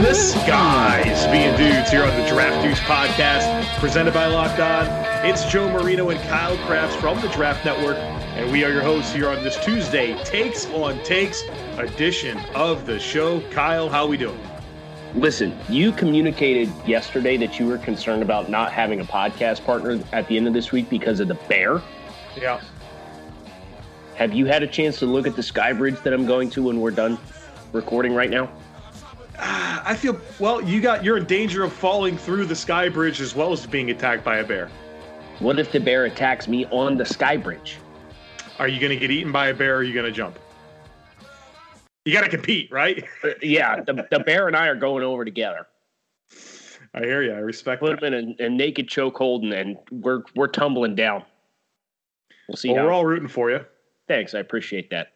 What's better than this, guys? Being dudes here on the Draft Dudes podcast, presented by Locked On. It's Joe Marino and Kyle Crabbs from the Draft Network, and we are your hosts here on this Tuesday Takes on Takes edition of the show. Kyle, how we doing? Listen, you communicated yesterday that you were concerned about not having a podcast partner at the end of this week because of the bear. Yeah. Have you had a chance to look at the sky bridge that I'm going to when we're done recording right now? Ah, I feel well. You got you're in danger of falling through the sky bridge as well as being attacked by a bear. What if the bear attacks me on the sky bridge? Are you going to get eaten by a bear? or Are you going to jump? You got to compete, right? Uh, yeah, the, the bear and I are going over together. I hear you. I respect Put him in a, a naked chokehold and, and we're we're tumbling down. We'll see. Well, we're all rooting for you. Thanks, I appreciate that.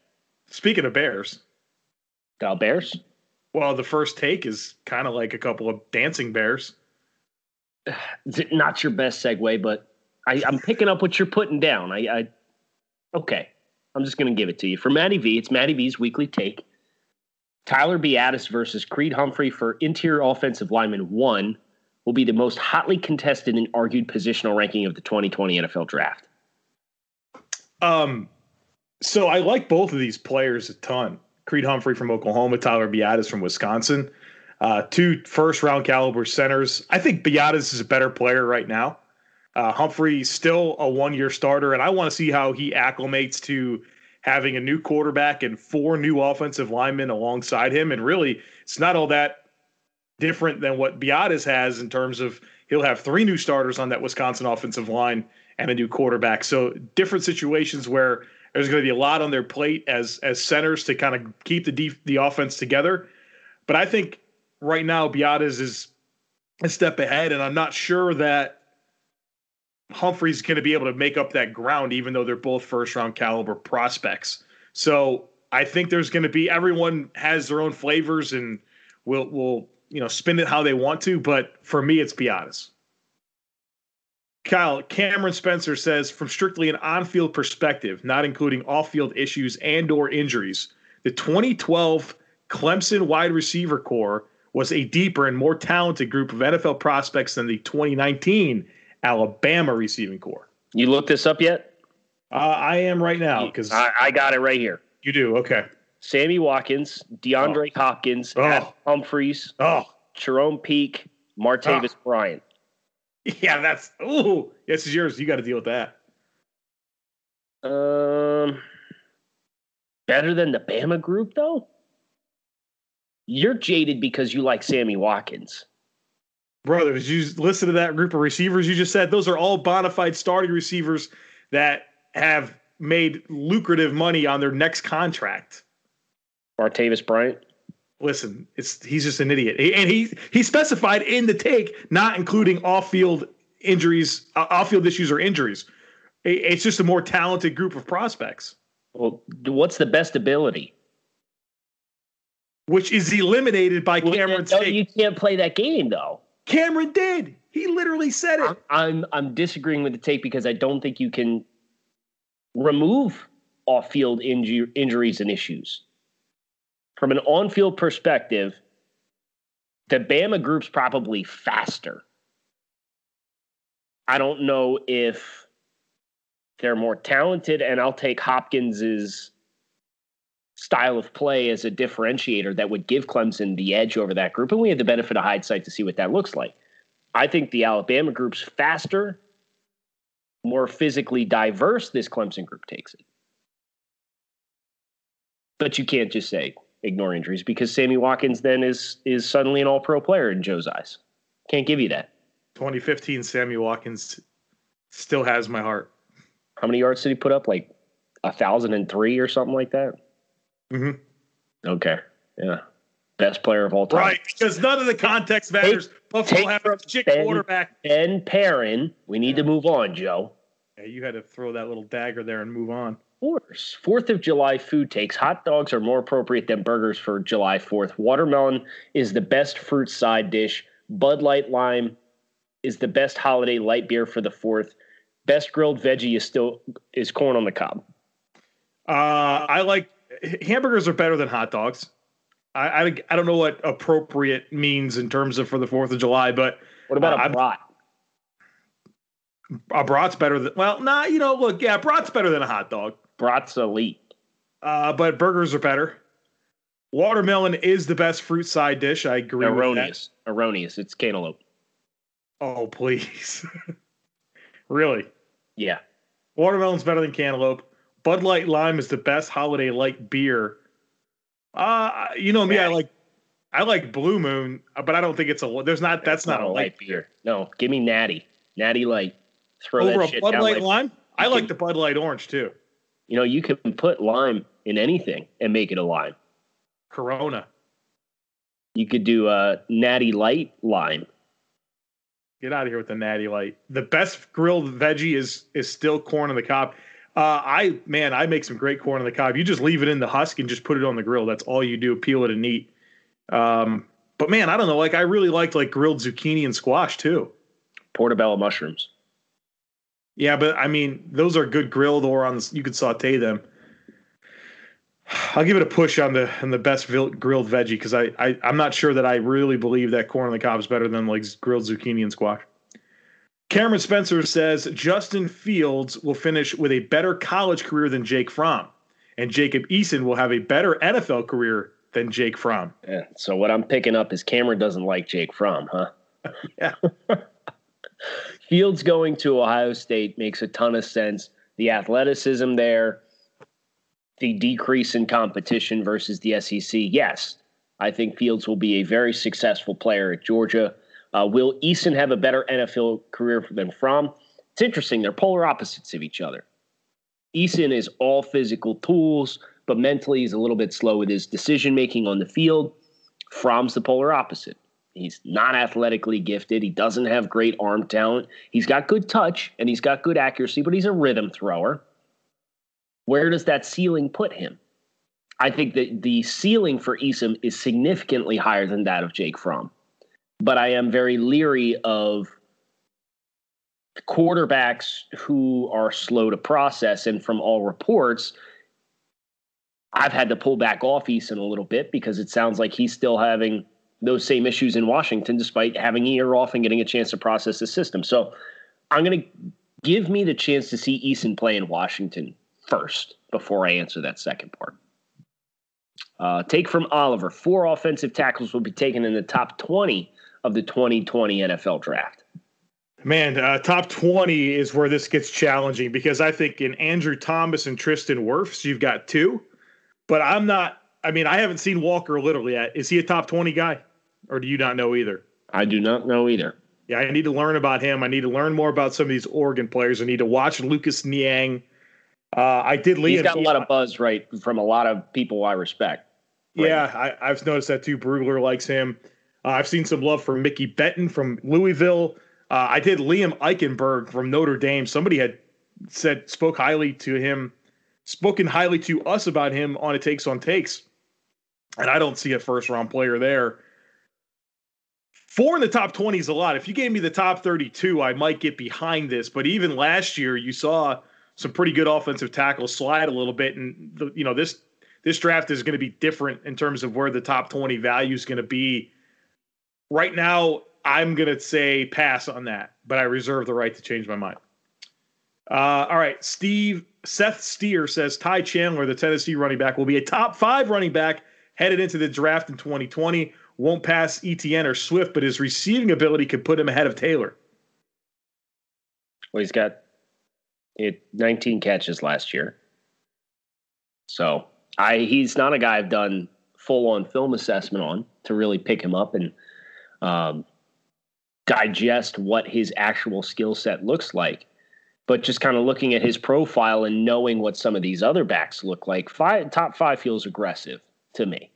Speaking of bears, Cal Bears. Well, the first take is kind of like a couple of dancing bears. Not your best segue, but I, I'm picking up what you're putting down. I, I okay. I'm just going to give it to you for Matty V. It's Matty V's weekly take. Tyler Biadasz versus Creed Humphrey for interior offensive lineman one will be the most hotly contested and argued positional ranking of the 2020 NFL Draft. Um, so I like both of these players a ton. Creed Humphrey from Oklahoma, Tyler Biadasz from Wisconsin. Uh, two first round caliber centers. I think Biadasz is a better player right now. Uh, Humphrey still a one year starter, and I want to see how he acclimates to having a new quarterback and four new offensive linemen alongside him. And really, it's not all that different than what Biadasz has in terms of he'll have three new starters on that Wisconsin offensive line and a new quarterback. So different situations where there's going to be a lot on their plate as as centers to kind of keep the def- the offense together. But I think right now Biadasz is a step ahead, and I'm not sure that Humphrey's going to be able to make up that ground, even though they're both first round caliber prospects. So I think there's going to be everyone has their own flavors and will will you know spin it how they want to. But for me, it's Biadasz. Kyle Cameron Spencer says, from strictly an on-field perspective, not including off-field issues and/or injuries, the 2012 Clemson wide receiver corps was a deeper and more talented group of NFL prospects than the 2019 Alabama receiving corps. You looked this up yet? Uh, I am right now because I, I got it right here. you do. Okay. Sammy Watkins, DeAndre Hopkins, Oh. Humphries, Oh, Charone Peake, Martavis Bryant. yeah. That's ooh. This is yours. You got to deal with that. Um, better than the Bama group though. You're jaded because you like Sammy Watkins. brothers, you listen to that group of receivers you just said. Those are all bona fide starting receivers that have made lucrative money on their next contract. Martavis Bryant. Listen, it's he's just an idiot, He- and he he specified in the take not including off field injuries, uh, off field issues or injuries. It- It's just a more talented group of prospects, Well, what's the best ability? which is eliminated by Cameron's No, take. you can't play that game though. Cameron did. He literally said it. I'm, I'm I'm disagreeing with the take because I don't think you can remove off-field inju- injuries and issues. From an on-field perspective, the Bama group's probably faster. I don't know if they're more talented, and I'll take Hopkins's style of play as a differentiator that would give Clemson the edge over that group. And we had the benefit of hindsight to see what that looks like. I think the Alabama group's faster, more physically diverse. This Clemson group takes it. But you can't just say ignore injuries because Sammy Watkins then is is suddenly an all pro player in Joe's eyes. Can't give you that. 2015 Sammy Watkins still has my heart. How many yards did he put up? Like a thousand and three or something like that? Mm-hmm. Okay. Yeah. Best player of all time. Right, because none of the context matters. Buffalo take have a chick Ben- quarterback. Ben Perrin. We need to move on, Joe. Yeah, you had to throw that little dagger there and move on. Course. Fourth of July food takes. Hot dogs are more appropriate than burgers for July 4th. Watermelon is the best fruit side dish. Bud Light Lime is the best holiday light beer for the 4th. Best grilled veggie is still is corn on the cob. Uh, I like hamburgers are better than hot dogs. I, I, I don't know what appropriate means in terms of for the Fourth of July, but what about uh, a brat? A brat's better than well, nah. You know, look, yeah, brat's better than a hot dog. Brat's elite. Uh, but burgers are better. Watermelon is the best fruit side dish. I agree. Erroneous. Erroneous. It's cantaloupe. Oh please, really? Yeah. Watermelon's better than cantaloupe. Bud Light Lime is the best holiday light beer. Uh, you know me, I like I like Blue Moon, but I don't think it's a. There's not. That's, not, not, a light, light beer. No, give me Natty, Natty Light. Throw over a Bud Light like, lime. I like the Bud Light Orange too. You know, you can put lime in anything and make it a lime. Corona. You could do a Natty Light lime. Get out of here with the Natty Light. The best grilled veggie is is still corn on the cob. Uh, I man, I make some great corn on the cob. You just leave it in the husk and just put it on the grill. That's all you do. Peel it and eat. Um, but man, I don't know. Like I really liked like grilled zucchini and squash too. Portobello mushrooms. Yeah, but I mean, those are good grilled or on. You could saute them. I'll give it a push on the on the best grilled veggie because I, I I'm not sure that I really believe that corn on the cob is better than like grilled zucchini and squash. Cameron Spencer says Justin Fields will finish with a better college career than Jake Fromm, and Jacob Eason will have a better NFL career than Jake Fromm. Yeah. So what I'm picking up is Cameron doesn't like Jake Fromm, huh? yeah. Fields going to Ohio State makes a ton of sense. The athleticism there, the decrease in competition versus the SEC. Yes, I think Fields will be a very successful player at Georgia. Uh, will Eason have a better NFL career than Fromm? It's interesting. They're polar opposites of each other. Eason is all physical tools, but mentally he's a little bit slow with his decision making on the field. Fromm's the polar opposite. He's not athletically gifted. He doesn't have great arm talent. He's got good touch and he's got good accuracy, but he's a rhythm thrower. Where does that ceiling put him? I think that the ceiling for Eason is significantly higher than that of Jake Fromm but I am very leery of quarterbacks who are slow to process. And from all reports, I've had to pull back off Eason a little bit because it sounds like he's still having those same issues in Washington, despite having a year off and getting a chance to process the system. So I'm going to give me the chance to see Eason play in Washington first before I answer that second part. Uh, take from Oliver four offensive tackles will be taken in the top 20 of the 2020 NFL draft? Man, uh, top 20 is where this gets challenging because I think in Andrew Thomas and Tristan Wirfs, you've got two. But I'm not, I mean, I haven't seen Walker Little yet. Is he a top 20 guy or do you not know either? I do not know either. Yeah, I need to learn about him. I need to learn more about some of these Oregon players. I need to watch Lucas Niang. Uh, I did Liam. He's got a lot of buzz, right, from a lot of people I respect. Right? Yeah, I, have noticed that too. Brugler likes him. Uh, I've seen some love for Mekhi Becton from Louisville. Uh, I did Liam Eichenberg from Notre Dame. Somebody had said spoke highly to him, spoken highly to us about him on a takes on takes, and I don't see a first round player there. Four in the top 20 is a lot. If you gave me the top 32, I might get behind this. But even last year, you saw some pretty good offensive tackles slide a little bit, and the, you know this this draft is going to be different in terms of where the top 20 value is going to be right now, I'm going to say pass on that, but I reserve the right to change my mind. Uh, all right, Steve Seth Steer says Ty Chandler, the Tennessee running back, will be a top five running back headed into the draft in 2020. Won't pass ETN or Swift, but his receiving ability could put him ahead of Taylor. Well, he's got it 19 catches last year. So I he's not a guy I've done full on film assessment on to really pick him up and um, digest what his actual skill set looks like. But just kind of looking at his profile and knowing what some of these other backs look like, five, top five feels aggressive to me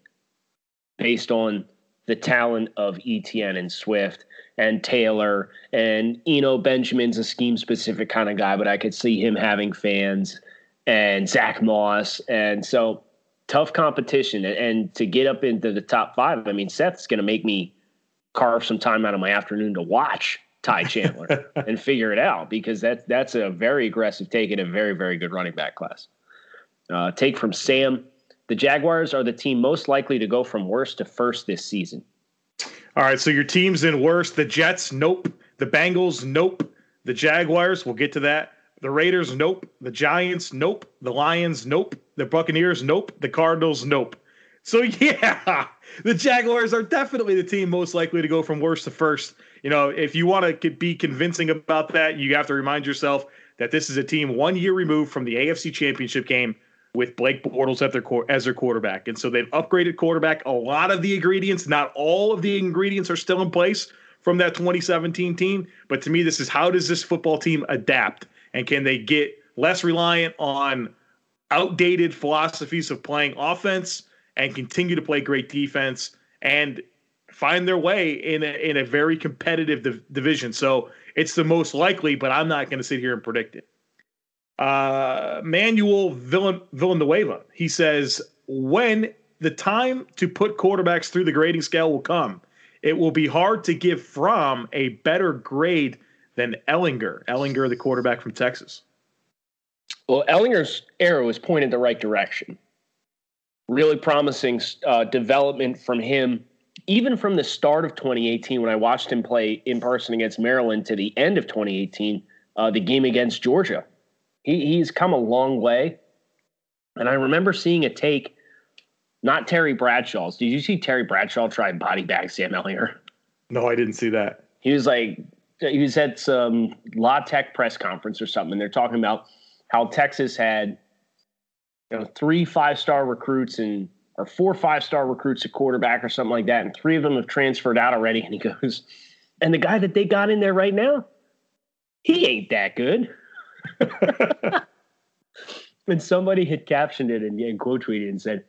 based on the talent of ETN and Swift and Taylor and Eno Benjamin's a scheme specific kind of guy, but I could see him having fans and Zach Moss. And so tough competition. And to get up into the top five, I mean, Seth's going to make me carve some time out of my afternoon to watch Ty Chandler and figure it out because that's that's a very aggressive take in a very, very good running back class. Uh, take from Sam. The Jaguars are the team most likely to go from worst to first this season. All right, so your team's in worst. The Jets, nope. The Bengals, nope. The Jaguars, we'll get to that. The Raiders, nope. The Giants, nope. The Lions, nope. The Buccaneers, nope. The Cardinals, nope. So yeah, the Jaguars are definitely the team most likely to go from worst to first. You know, if you want to be convincing about that, you have to remind yourself that this is a team one year removed from the AFC Championship game with Blake Bortles at their as their quarterback, and so they've upgraded quarterback. A lot of the ingredients, not all of the ingredients, are still in place from that 2017 team. But to me, this is how does this football team adapt, and can they get less reliant on outdated philosophies of playing offense and continue to play great defense and find their way in a, in a very competitive div- division. So it's the most likely, but I'm not going to sit here and predict it uh, Manuel Villan- Villanueva. He says, when the time to put quarterbacks through the grading scale will come, it will be hard to give Fromm a better grade than Ehlinger. Ehlinger, the quarterback from Texas. Well, Ehlinger's arrow is pointed the right direction. Really promising uh, development from him, even from the start of 2018 when I watched him play in person against Maryland to the end of 2018, uh, the game against Georgia he, he's come a long way. And I remember seeing a take, not Terry Bradshaw's. Did you see Terry Bradshaw try and body bag Sam Ehlinger? No, I didn't see that. He was like, he was at some La Tech press conference or something, and they're talking about how Texas had you know three five star recruits and or four five star recruits at quarterback or something like that, and three of them have transferred out already. And he goes, and the guy that they got in there right now, he ain't that good. and somebody had captioned it and, and quote tweeted and said,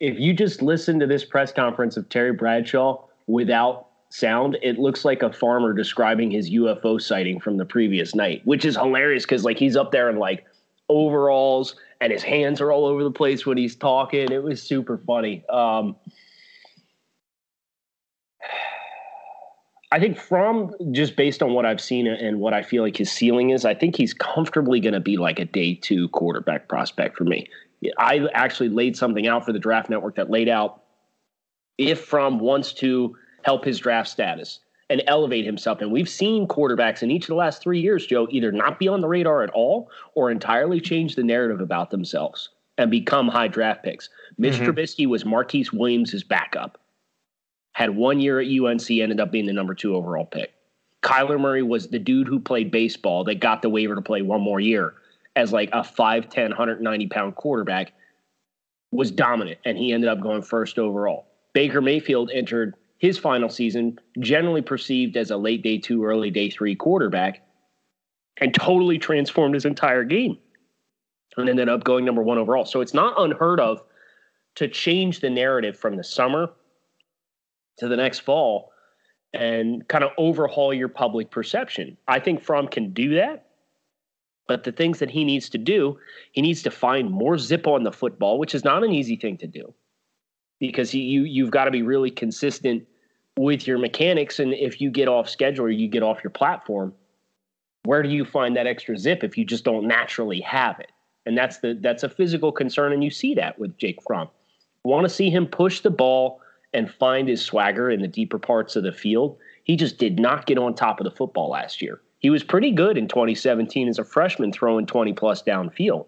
if you just listen to this press conference of Terry Bradshaw without sound, it looks like a farmer describing his UFO sighting from the previous night, which is hilarious because like he's up there in like overalls and his hands are all over the place when he's talking. It was super funny. Um, I think from just based on what I've seen and what I feel like his ceiling is, I think he's comfortably going to be like a day two quarterback prospect for me. I actually laid something out for the draft network that laid out if Fromm wants to help his draft status and elevate himself. And we've seen quarterbacks in each of the last three years, Joe, either not be on the radar at all or entirely change the narrative about themselves and become high draft picks. Mitch mm-hmm. Trubisky was Marquise Williams' backup had one year at UNC, ended up being the number two overall pick. Kyler Murray was the dude who played baseball that got the waiver to play one more year as like a 5'10, 190 pound quarterback, was dominant, and he ended up going first overall. Baker Mayfield entered his final season, generally perceived as a late day two, early day three quarterback, and totally transformed his entire game and ended up going number one overall. So it's not unheard of to change the narrative from the summer to the next fall and kind of overhaul your public perception. I think Fromm can do that. But the things that he needs to do, he needs to find more zip on the football, which is not an easy thing to do because you you've got to be really consistent with your mechanics. And if you get off schedule or you get off your platform, where do you find that extra zip if you just don't naturally have it? And that's the that's a physical concern, and you see that with Jake Fromm. Want to see him push the ball and find his swagger in the deeper parts of the field. He just did not get on top of the football last year. He was pretty good in 2017 as a freshman throwing 20 plus downfield,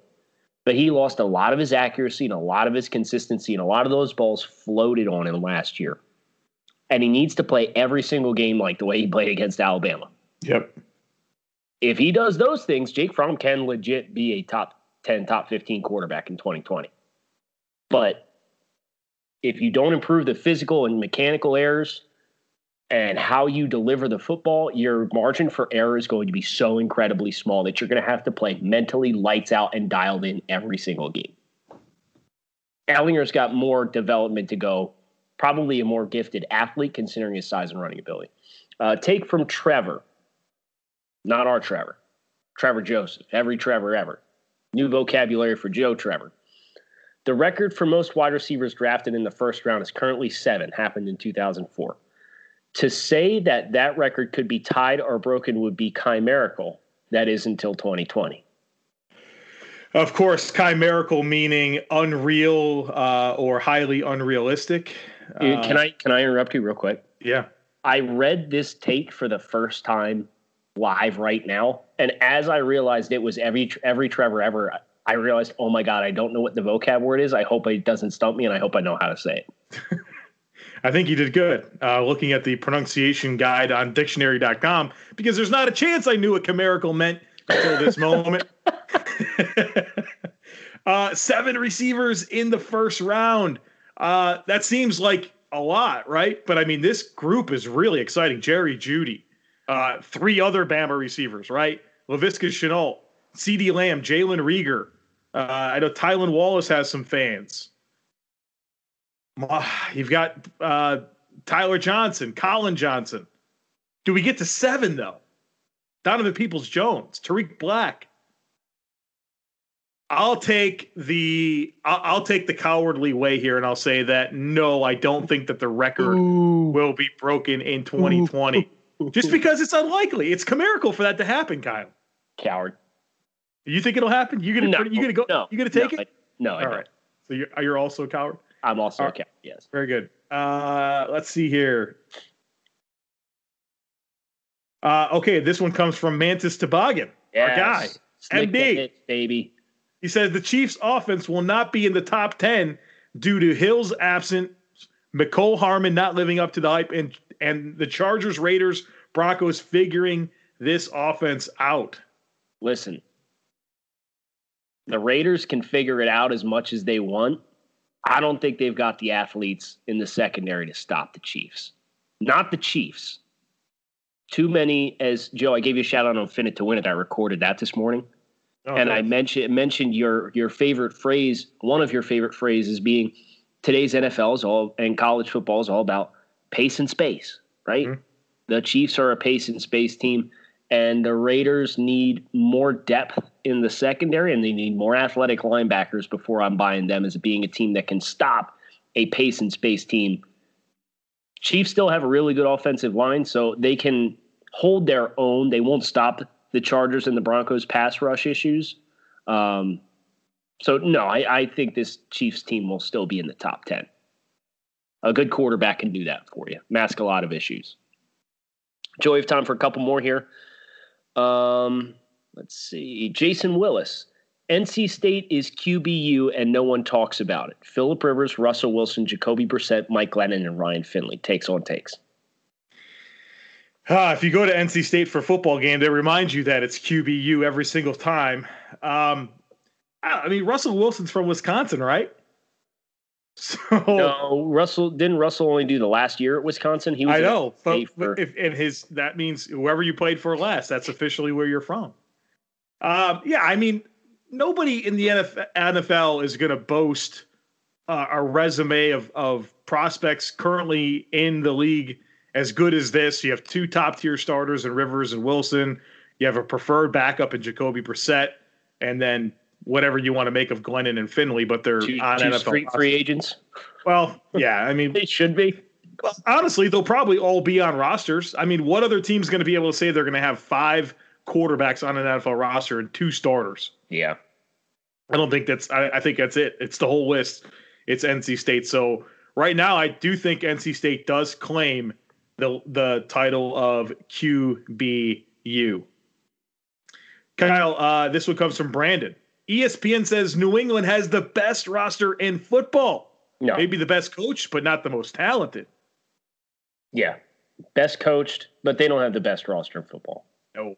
but he lost a lot of his accuracy and a lot of his consistency, and a lot of those balls floated on him last year. And he needs to play every single game like the way he played against Alabama. Yep. If he does those things, Jake Fromm can legit be a top 10, top 15 quarterback in 2020. But if you don't improve the physical and mechanical errors and how you deliver the football, your margin for error is going to be so incredibly small that you're going to have to play mentally lights out and dialed in every single game. Ehlinger's got more development to go, probably a more gifted athlete considering his size and running ability. Uh, take from Trevor, not our Trevor, Trevor Joseph, every Trevor ever. New vocabulary for Joe Trevor. The record for most wide receivers drafted in the first round is currently seven, happened in 2004. To say that that record could be tied or broken would be chimerical. That is until 2020. Of course, chimerical meaning unreal uh, or highly unrealistic. Uh, can I can I interrupt you real quick? Yeah. I read this take for the first time live right now, and as I realized it was every every Trevor ever, I realized, oh my god, I don't know what the vocab word is. I hope it doesn't stump me, and I hope I know how to say it. I think you did good uh, looking at the pronunciation guide on dictionary.com because there's not a chance I knew what chimerical meant until this moment. uh, seven receivers in the first round. Uh, that seems like a lot, right? But I mean, this group is really exciting. Jerry Jeudy, uh, three other Bama receivers, right? Laviska Shenault, CeeDee Lamb, Jalen Reagor. Uh, I know Tylan Wallace has some fans. You've got uh, Tyler Johnson, Collin Johnson. Do we get to seven though? Donovan Peoples Jones, Tarik Black. I'll take the I'll, I'll, take the cowardly way here, and I'll say that no, I don't think that the record Ooh. will be broken in 2020, Ooh. just because it's unlikely. It's chimerical for that to happen, Kyle. Coward. You think it'll happen? You gonna no, you gonna go? No, you gonna take no, it? I, no, I All don't. right. So you're you're also a coward. I'm also All a coward. Yes. Very good. Uh, let's see here. Uh, okay, this one comes from Mantis Toboggan, yes. our guy, Slick MD, baby. He says the Chiefs' offense will not be in the top ten due to Hill's absent, Mecole Hardman not living up to the hype, and and the Chargers, Raiders, Broncos figuring this offense out. Listen, the Raiders can figure it out as much as they want. I don't think they've got the athletes in the secondary to stop the Chiefs. Not the Chiefs. Too many, as Joe, I gave you a shout out on Fin It to Win It. I recorded that this morning. Oh, and I mentioned mentioned your your favorite phrase, one of your favorite phrases being today's NFL is all and college football is all about pace and space, right? Mm-hmm. The Chiefs are a pace and space team, and the Raiders need more depth in the secondary, and they need more athletic linebackers before I'm buying them as being a team that can stop a pace and space team. Chiefs still have a really good offensive line, so they can hold their own. They won't stop the Chargers and the Broncos pass rush issues. Um, so no, I, I think this Chiefs team will still be in the top ten. A good quarterback can do that for you. Mask a lot of issues. We have time for a couple more here. Um, let's see. Jason Willis. NC State is QBU and no one talks about it. Philip Rivers, Russell Wilson, Jacoby Brissett, Mike Glennon, and Ryan Finley. Takes on takes. Uh, if you go to NC State for football game, they remind you that it's QBU every single time. Um, I mean, Russell Wilson's from Wisconsin, right? So no, Russell didn't Russell only do the last year at Wisconsin. He was I know, but, for, if and his that means whoever you played for last, that's officially where you're from. Um, yeah, I mean, nobody in the NFL is going to boast uh, a resume of of prospects currently in the league as good as this. You have two top tier starters in Rivers and Wilson. You have a preferred backup in Jacoby Brissett, and then whatever you want to make of Glennon and Finley, but they're two, on two NFL free, free agents. Well, yeah, I mean they should be. Well, honestly, they'll probably all be on rosters. I mean, what other team's going to be able to say they're going to have five quarterbacks on an NFL roster and two starters? Yeah, I don't think that's. I, I think that's it. It's the whole list. It's NC State. So right now, I do think NC State does claim the the title of QBU. Kyle, uh, this one comes from Brandon. ESPN says New England has the best roster in football. No. Maybe the best coach, but not the most talented. Yeah. Best coached, but they don't have the best roster in football. No.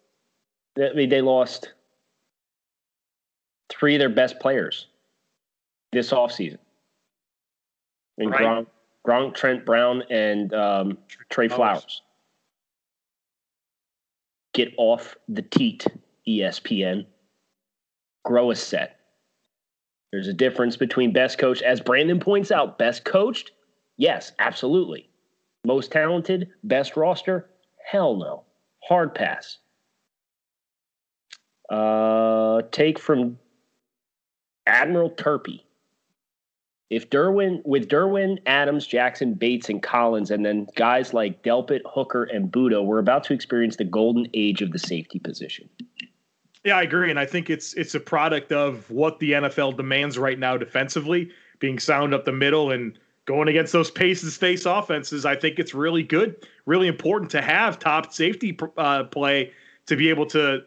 I mean, they lost three of their best players this offseason. I mean, right. Gronk, Gronk, Trent Brown, and um, Trey Flowers. Get off the teat, ESPN. Grow a set. There's a difference between best coach, as Brandon points out, best coached, yes, absolutely. Most talented, best roster, hell no. Hard pass. Uh, take from Admiral Turpie. If Derwin, with Derwin, Adams, Jackson, Bates, and Collins, and then guys like Delpit, Hooker, and Budo, we're about to experience the golden age of the safety position. Yeah, I agree, and I think it's it's a product of what the NFL demands right now defensively, being sound up the middle and going against those pace and space offenses. I think it's really good, really important to have top safety uh, play to be able to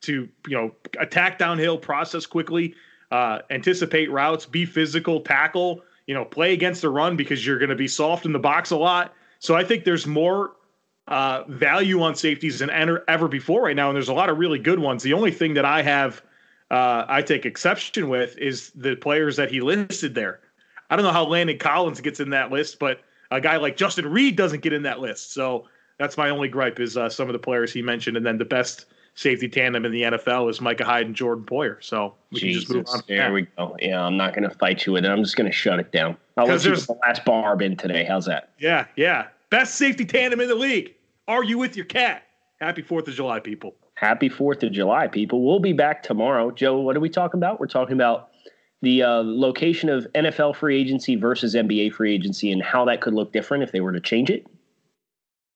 to you know attack downhill, process quickly, uh, anticipate routes, be physical, tackle, you know, play against the run because you're going to be soft in the box a lot. So I think there's more uh, value on safeties than ever before right now, and there's a lot of really good ones. The only thing that I have, uh, I take exception with, is the players that he listed there. I don't know how Landon Collins gets in that list, but a guy like Justin Reid doesn't get in that list. So that's my only gripe is uh, some of the players he mentioned, and then the best safety tandem in the NFL is Micah Hyde and Jordan Poyer. So we Jesus, can just move on. There that. we go. Yeah, I'm not going to fight you with it. I'm just going to shut it down. I'll let you the last barb in today. How's that? Yeah, yeah. Best safety tandem in the league. Are you with your cat? Happy Fourth of July, people. Happy Fourth of July, people. We'll be back tomorrow. Joe, what are we talking about? We're talking about the uh, location of NFL free agency versus NBA free agency and how that could look different if they were to change it.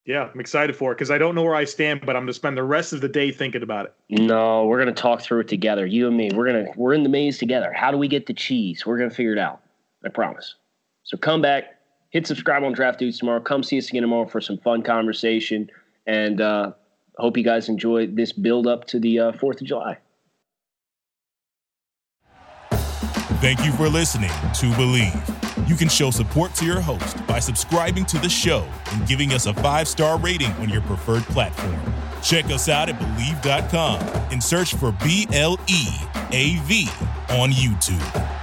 Yeah, I'm excited for it because I don't know where I stand, but I'm going to spend the rest of the day thinking about it. No, we're going to talk through it together, you and me. We're going to we're in the maze together. How do we get the cheese? We're going to figure it out. I promise. So come back, hit subscribe on Draft Dudes tomorrow. Come see us again tomorrow for some fun conversation, and uh, hope you guys enjoy this build up to the uh, Fourth of July. Thank you for listening to Believe. You can show support to your host by subscribing to the show and giving us a five star rating on your preferred platform. Check us out at Bleav.com and search for B L E A V on YouTube.